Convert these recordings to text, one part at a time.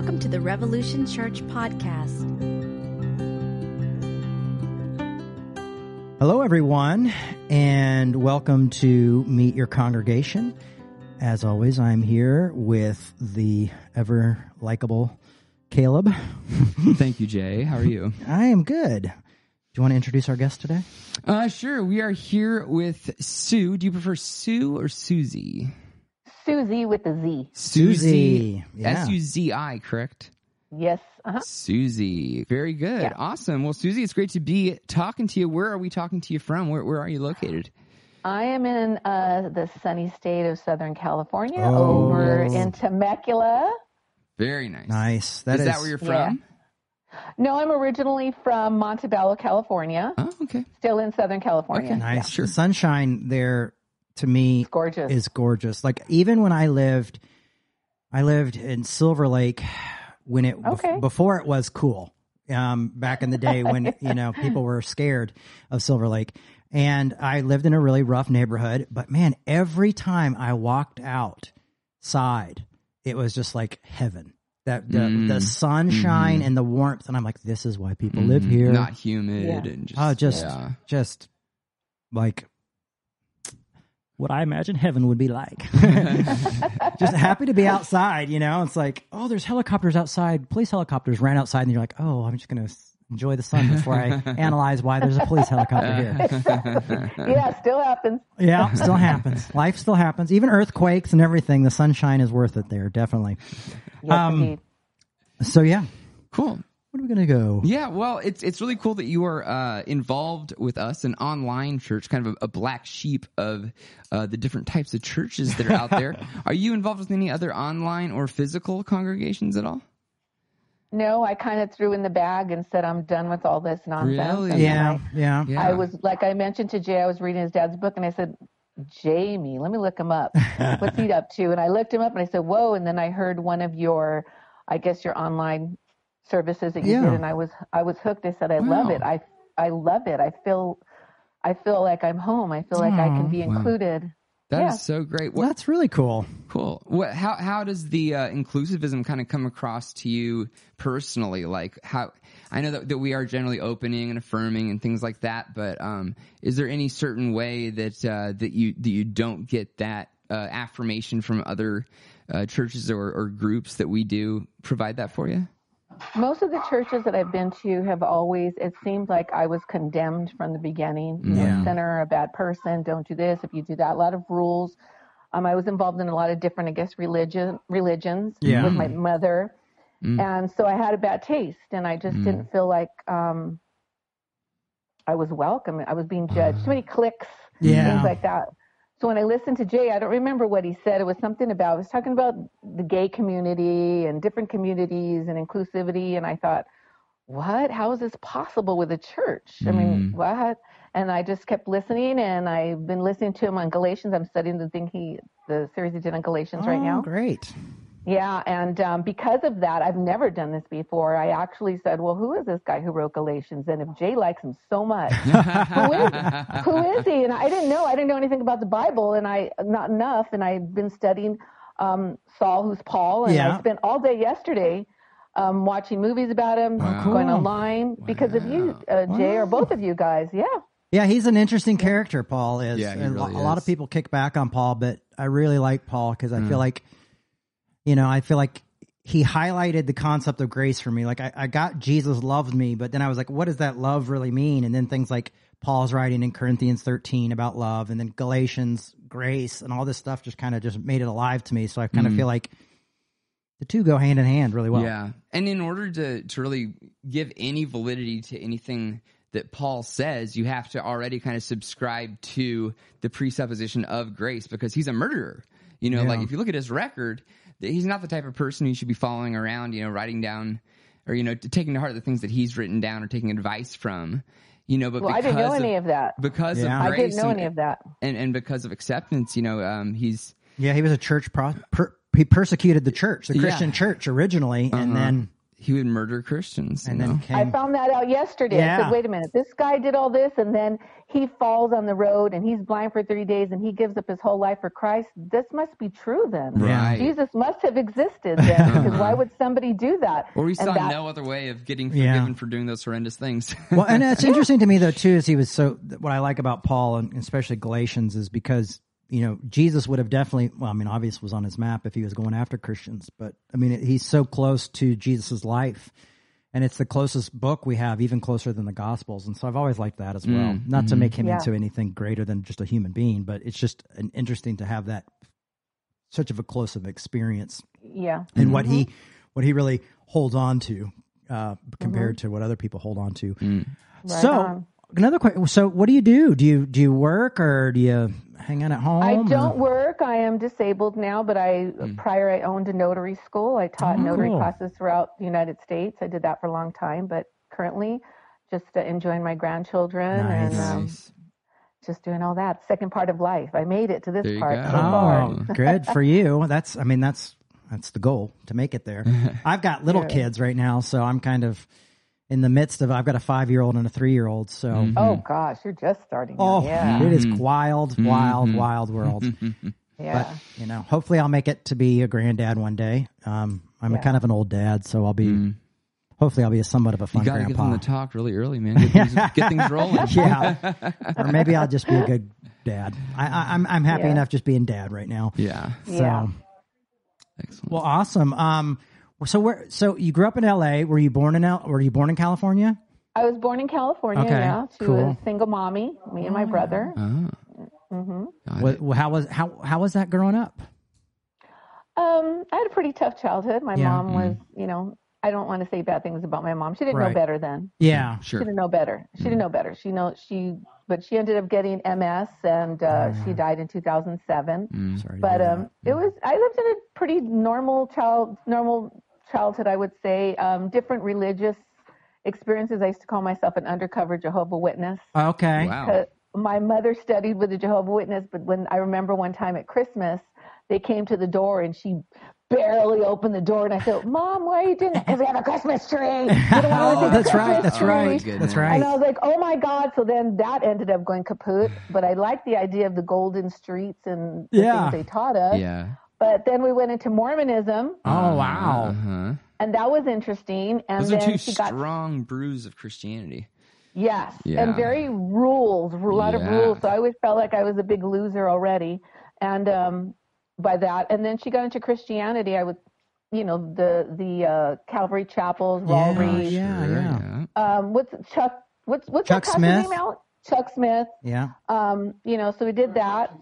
Welcome to the Revolution Church podcast. Hello, everyone, and welcome to Meet Your Congregation. As always, I'm here with the ever likable Caleb. Thank you, Jay. How are you? I am good. Do you want to introduce our guest today? Uh, sure. We are here with Sue. Do you prefer Sue or Susie? Susie with a Z. Susie. Yeah. S U Z I, correct? Yes. Uh-huh. Susie. Very good. Yeah. Awesome. Well, Susie, it's great to be talking to you. Where are we talking to you from? Where, where are you located? I am in uh, the sunny state of Southern California, Oh, over yes. in Temecula. Very nice. Nice. is, that where you're from? No, I'm originally from Montebello, California. Oh, okay. Still in Southern California. Okay. nice? Sure. The sunshine there to me It's gorgeous. is gorgeous. Like even when I lived, I lived in Silver Lake when it bef- before it was cool. Um, back in the day when you know people were scared of Silver Lake, and I lived in a really rough neighborhood. But man, every time I walked outside, it was just like heaven. That the, Mm. the sunshine Mhm. and the warmth, and I'm like, this is why people live Mhm. here. Not humid Yeah. and just, Oh, just yeah. just like what I imagine heaven would be like. just happy to be outside, you know. It's like, oh, there's helicopters outside. Police helicopters ran outside, and you're like, oh, I'm just gonna enjoy the sun before I analyze why there's a police helicopter here. yeah, still happens. Yeah, still happens. Life still happens. Even earthquakes and everything. The sunshine is worth it there, definitely. Yes, Um. So yeah, cool. What are we gonna go? Yeah, well, it's it's really cool that you are uh, involved with us, an online church, kind of a, a black sheep of uh, the different types of churches that are out there. Are you involved with any other online or physical congregations at all? No, I kind of threw in the bag and said, I'm done with all this nonsense. Really? And Yeah, I- yeah. Yeah, I was like I mentioned to Jay, I was reading his dad's book, and I said, Jamie, let me look him up. What's he up to? And I looked him up, and I said, Whoa! And then I heard one of your, I guess your online services that you Yeah. did, and I was I was hooked. I said, I love it. I I love it. I feel I feel like I'm home. I feel like I can be Wow. included. That is yeah. so great. What, That's really cool. cool. What? How how does the uh, inclusivism kind of come across to you personally? Like how I know that, that we are generally opening and affirming and things like that, but um, is there any certain way that uh, that you that you don't get that uh, affirmation from other uh, churches or, or groups that we do provide that for you? Most of the churches that I've been to have always, it seemed like I was condemned from the beginning. You know, sinner, a bad person, don't do this, if you do that, a lot of rules. Um, I was involved in a lot of different, I guess, religion religions Yeah. with my mother. Mm. And so I had a bad taste and I just Mm. didn't feel like um, I was welcome. I was being judged. Too many clicks, Yeah. things like that. So when I listened to Jay, I don't remember what he said. It was something about, it was talking about the gay community and different communities and inclusivity. And I thought, what? How is this possible with a church? I mean, Mm. what? And I just kept listening and I've been listening to him on Galatians. I'm studying the thing he, the series he did on Galatians right Oh, now. Great. Yeah, and um, because of that, I've never done this before. I actually said, "Well, who is this guy who wrote Galatians?" And if Jay likes him so much, who is who is he? And I didn't know. I didn't know anything about the Bible, and I not enough. And I've been studying um, Saul, who's Paul, and Yeah. I spent all day yesterday um, watching movies about him, Wow. going Cool. online because of you, uh, Jay, or both of you guys. Yeah. Yeah, he's an interesting character. Paul is. Yeah, he And really a lot is. of people kick back on Paul, but I really like Paul because I Mm. feel like, you know, I feel like he highlighted the concept of grace for me. Like I, I got Jesus loved me, but then I was like, what does that love really mean? And then things like Paul's writing in Corinthians 13 about love, and then Galatians grace, and all this stuff just kind of just made it alive to me. So I kind of Mm. feel like the two go hand in hand really well. Yeah. And in order to, to really give any validity to anything that Paul says, you have to already kind of subscribe to the presupposition of grace because he's a murderer. You know, Yeah. like if you look at his record, he's not the type of person you should be following around, you know, writing down or, you know, t- taking to heart the things that he's written down or taking advice from, you know, but Well, I because didn't know of, any of that. because Yeah. of I didn't know and, any of that. and, and because of acceptance, you know, um, he's, Yeah, he was a church pro- per- he persecuted the church, the Yeah. Christian church originally, and Uh-huh. then he would murder Christians. and then came. I found that out yesterday. I said, wait a minute, this guy did all this and then he falls on the road and he's blind for three days and he gives up his whole life for Christ. This must be true then. Right. Jesus must have existed then because why would somebody do that? or he And saw that- no other way of getting Yeah. forgiven for doing those horrendous things. well, and it's interesting to me though too is he was so. What I like about Paul and especially Galatians is because you know Jesus would have definitely. Well, I mean, obviously was on his map if he was going after Christians, but I mean, he's so close to Jesus's life. And it's the closest book we have, even closer than the Gospels. And so I've always liked that as well. Not to make him Yeah. into anything greater than just a human being, but it's just an interesting to have that such of a close of experience Yeah. and what he what he really holds on to uh, compared to what other people hold on to. Mm. Right so on. another question: So what do you do? Do you do you work or do you hang out at home? I don't work. I am disabled now, but I prior I owned a notary school. I taught Oh, notary cool. classes throughout the United States. I did that for a long time, but currently just uh, enjoying my grandchildren and um, Nice. just doing all that. Second part of life. I made it to this There you part go. so far. Oh, good for you. That's I mean that's that's the goal to make it there. I've got little Yeah. kids right now, so I'm kind of in the midst of. I've got a five year old and a three year old, so. Oh gosh, you're just starting. Oh, yeah, it is wild, wild, wild world. yeah. But you know, hopefully, I'll make it to be a granddad one day. Um, I'm a kind of an old dad, so I'll be. Hopefully, I'll be a somewhat of a fun You got to get grandpa. them to talk really early, man. Get things, get things rolling. yeah, or maybe I'll just be a good dad. I, I, I'm I'm happy Yeah. enough just being dad right now. Yeah. So, Yeah. Excellent. well, awesome. Um, so where? So you grew up in L.A. Were you born in L? Were you born in California? I was born in California. Okay, Yeah, to cool. a single mommy, me and my brother. Ah. hmm What, well, how was how how was that growing up? Um, I had a pretty tough childhood. My Yeah. mom was, you know, I don't want to say bad things about my mom. She didn't Right. know better then. Yeah, She Sure. She didn't know better. She didn't know better. She know she, but she ended up getting MS, and uh, she died in 2007. Mm. sorry. But hear um, it was I lived in a pretty normal child, normal childhood, I would say. Um, different religious experiences. I used to call myself an undercover Jehovah Witness. okay. Wow. 'Cause my mother studied with a Jehovah Witness, but when I remember one time at Christmas, they came to the door and she barely opened the door, and I said, "Mom, why are you doing that? Because we have a Christmas tree." You don't Oh, look at the that's right. That's tree." right. Goodness. That's right. And. I was like, "Oh my God!" So then that ended up going kaput. But I liked the idea of the golden streets and the Yeah. things they taught us. Yeah. But then we went into Mormonism, Oh wow. Uh-huh. and that was interesting. And Those are then two she got strong brews of Christianity. Yes, Yeah. and very rules, a lot of rules. So I always felt like I was a big loser already, and um, by that, and then she got into Christianity. I would, you know, the the uh, Calvary chapels, Yeah, Walgreens. yeah, yeah. Um, what's Chuck? What's what's Chuck that Smith? name out? Chuck Smith. Yeah. Um, you know, so we did that.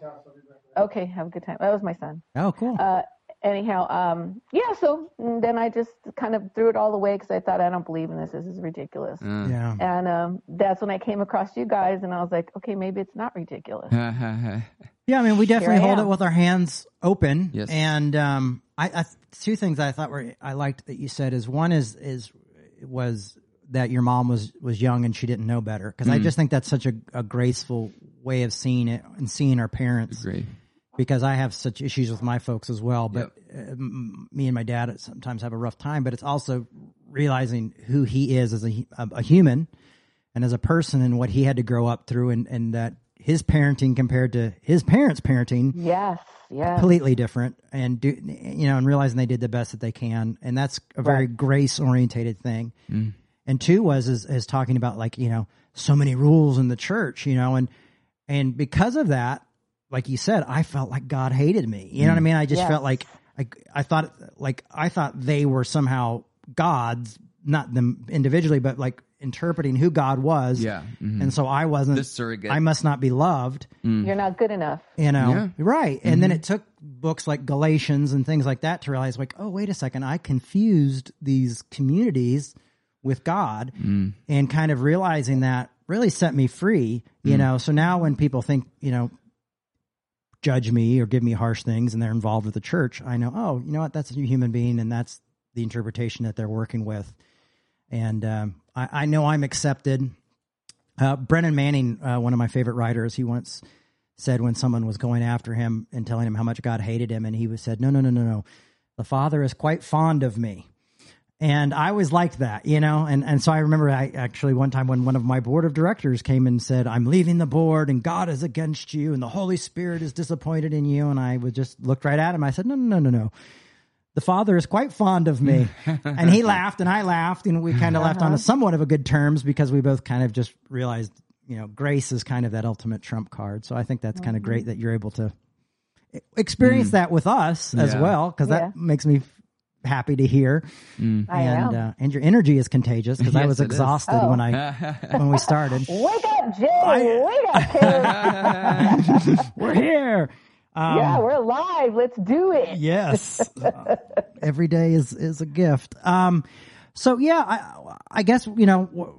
Okay, have a good time. That was my son. Oh, cool. Uh, anyhow, um, yeah. So mm, then I just kind of threw it all away because I thought I don't believe in this. This is ridiculous. Uh. yeah. And um, that's when I came across you guys, and I was like, okay, maybe it's not ridiculous. Yeah, I mean, we definitely hold am. it with our hands open. Yes. And um, I, I two things I thought were I liked that you said is one is is was that your mom was was young and she didn't know better because I just think that's such a, a graceful way of seeing it and seeing our parents Great. Because I have such issues with my folks as well. But uh, m- me and my dad sometimes have a rough time. But it's also realizing who he is as a, a, a human and as a person and what he had to grow up through, and, and that his parenting compared to his parents' parenting Yes, Yeah. completely different. And do you know, and realizing they did the best that they can, and that's a very grace orientated thing. And two was is, is talking about like you know so many rules in the church, you know, and and because of that, like you said, I felt like God hated me. You know what I mm. mean? I just Yes. felt like I, I thought like I thought they were somehow gods, not them individually, but like interpreting who God was. Yeah. Mhm. And so I wasn't. The surrogate. I must not be loved. Mm. You're not good enough. You know, Yeah. right? And then mm-hmm. it took books like Galatians and things like that to realize, like, oh, wait a second, I confused these communities with God, mm. and kind of realizing that really set me free. You know, so now when people think, you know, judge me or give me harsh things, and they're involved with the church, I know, oh, you know what, that's a human being, and that's the interpretation that they're working with, and um, I, I know I'm accepted. Uh, Brennan Manning, uh, one of my favorite writers, he once said when someone was going after him and telling him how much God hated him, and he was said, "No, no, no, no, no. The Father is quite fond of me." And I always liked that, you know, and, and so I remember I actually one time when one of my board of directors came and said, I'm leaving the board and God is against you and the Holy Spirit is disappointed in you. And I would just looked right at him. I said, no, no, no, no, no. The father is quite fond of me. and he laughed and I laughed and we kind of left on a uh-huh. somewhat of a good terms because we both kind of just realized, you know, grace is kind of that ultimate trump card. So I think that's kind of great mm-hmm. that you're able to experience mm. that with us as Yeah. well because Yeah. that makes me f- happy to hear I and am. uh, and your energy is contagious because I was exhausted Oh. when I when we started. Wake up, Jay! Wake up, kid! We're here. Um, yeah, we're alive. Let's do it. Yes, Uh, every day is is a gift. Um, so yeah, I I guess you know. w-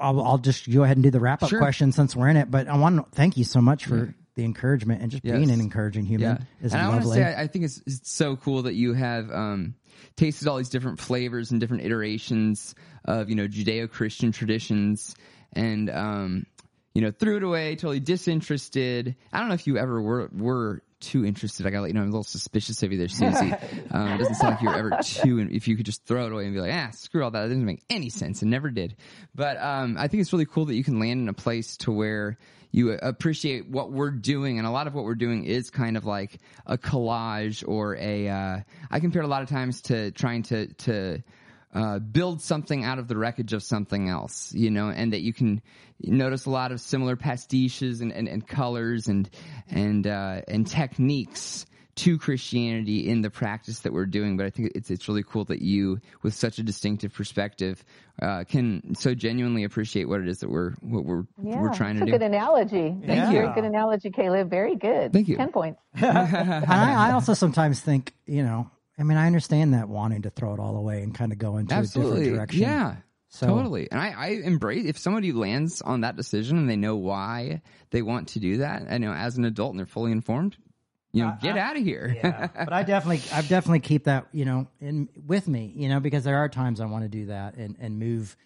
I'll, I'll just go ahead and do the wrap up Sure. question since we're in it. But I want to thank you so much for the encouragement and just Yes. being an encouraging human is and I want to say, I, think it's, it's so cool that you have um, tasted all these different flavors and different iterations of you know Judeo-Christian traditions, and um, you know threw it away, totally disinterested. I don't know if you ever were were too interested. I gotta let you know, I'm a little suspicious of you there, Susie. um, it doesn't sound like you're ever too. If you could just throw it away and be like, ah, screw all that, it doesn't make any sense, and never did. But um, I think it's really cool that you can land in a place to where you appreciate what we're doing and a lot of what we're doing is kind of like a collage or a uh, i compare it a lot of times to trying to to uh, build something out of the wreckage of something else you know and that you can notice a lot of similar pastiches and, and, and colors and and uh, and techniques to Christianity in the practice that we're doing, but I think it's it's really cool that you, with such a distinctive perspective, uh, can so genuinely appreciate what it is that we're what we're Yeah, we're trying that's to a do. good analogy. Thank Yeah. a very good analogy, Caleb. Very good. Thank you. Ten points. and I, I also sometimes think, you know, I mean, I understand that wanting to throw it all away and kind of go into a Absolutely, different direction. yeah, So- totally. And I, I embrace if somebody lands on that decision and they know why they want to do that. I know as an adult and they're fully informed, you know, get out of here. yeah. But I definitely, I definitely keep that, you know, in with me, you know, because there are times I want to do that and and move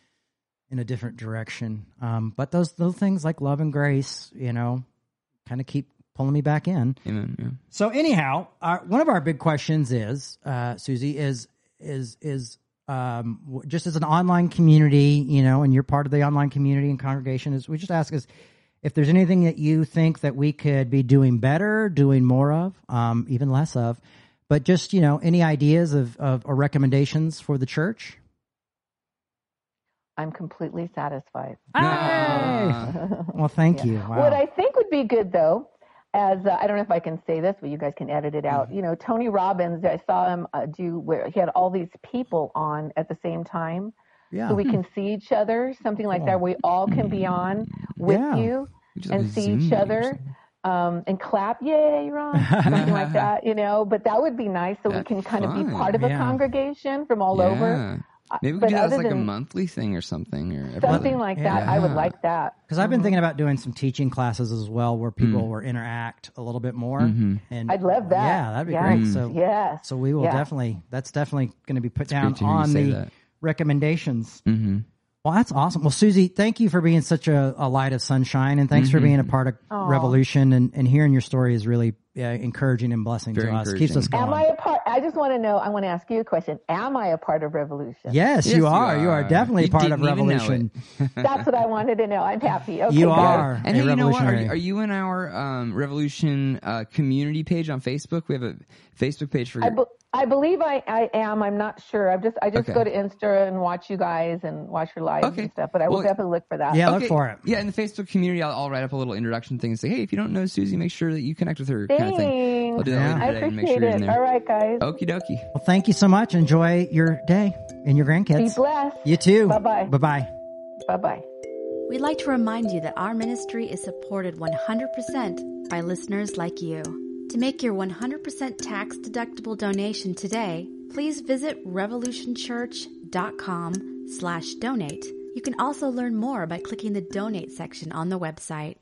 in a different direction. Um, but those those things like love and grace, you know, kind of keep pulling me back in. Amen. Yeah. So anyhow, our, one of our big questions is, uh, Susie, is is is um, just as an online community, you know, and you're part of the online community and congregation, is we just ask is if there's anything that you think that we could be doing better, doing more of, um, even less of, but just you know, any ideas of, of or recommendations for the church? I'm completely satisfied. Ah. Well, thank you. Wow. What I think would be good though, as uh, I don't know if I can say this, but you guys can edit it Mm-hmm. out. You know, Tony Robbins, I saw him uh, do where he had all these people on at the same time, yeah. so we can see each other, something like that. We all can be on with Yeah. you just and see Zoom each other. Um, and clap, yay, Ron, something like that, you know. But that would be nice, so we can kind of be part of a congregation from all over. Uh, Maybe we but could do that as like a monthly thing or something, or every Something other- like that, I would like that. Because I've been mm-hmm. thinking about doing some teaching classes as well, where people mm. will interact a little bit more. Mm-hmm. And I'd love that. Yeah, that'd be Yes. great. So Yes. So we will Yeah. definitely. That's definitely going to be put great down to hear you on the that. recommendations. Mm-hmm. Mm-hmm. Well, that's awesome. Well, Susie, thank you for being such a, a light of sunshine, and thanks for being a part of Revolution. And, and hearing your story is really uh, encouraging and blessing Very to us. Keeps us going. Am I a part? I just want to know. I want to ask you a question. Am I a part of Revolution? yes, Yes, you you are. You are are. definitely You part of didn't even know Revolution. That's what I wanted to know. I'm happy. Okay, You good. are And a hey, you know what? Are you, are you in our um, Revolution uh, community page on Facebook? We have a Facebook page for I, your, be, I believe I, I am. I'm not sure. I'm just I just Okay. go to Insta and watch you guys and watch your lives Okay. and stuff. But I will Well, definitely look for that. Yeah, look for it. Yeah, in the Facebook community, I'll, I'll write up a little introduction thing and say, hey, if you don't know Susie, make sure that you connect with her, kind of thing. I'll do that Yeah. later I today make appreciate sure you're in it. there. All right, guys. Okie dokie. Well, thank you so much. Enjoy your day and your grandkids. Be blessed. You too. Bye-bye. Bye bye. Bye bye. We'd like to remind you that our ministry is supported 100% by listeners like you. To make your 100% tax deductible donation today, please visit revolutionchurch.com slash donate. You can also learn more by clicking the donate section on the website.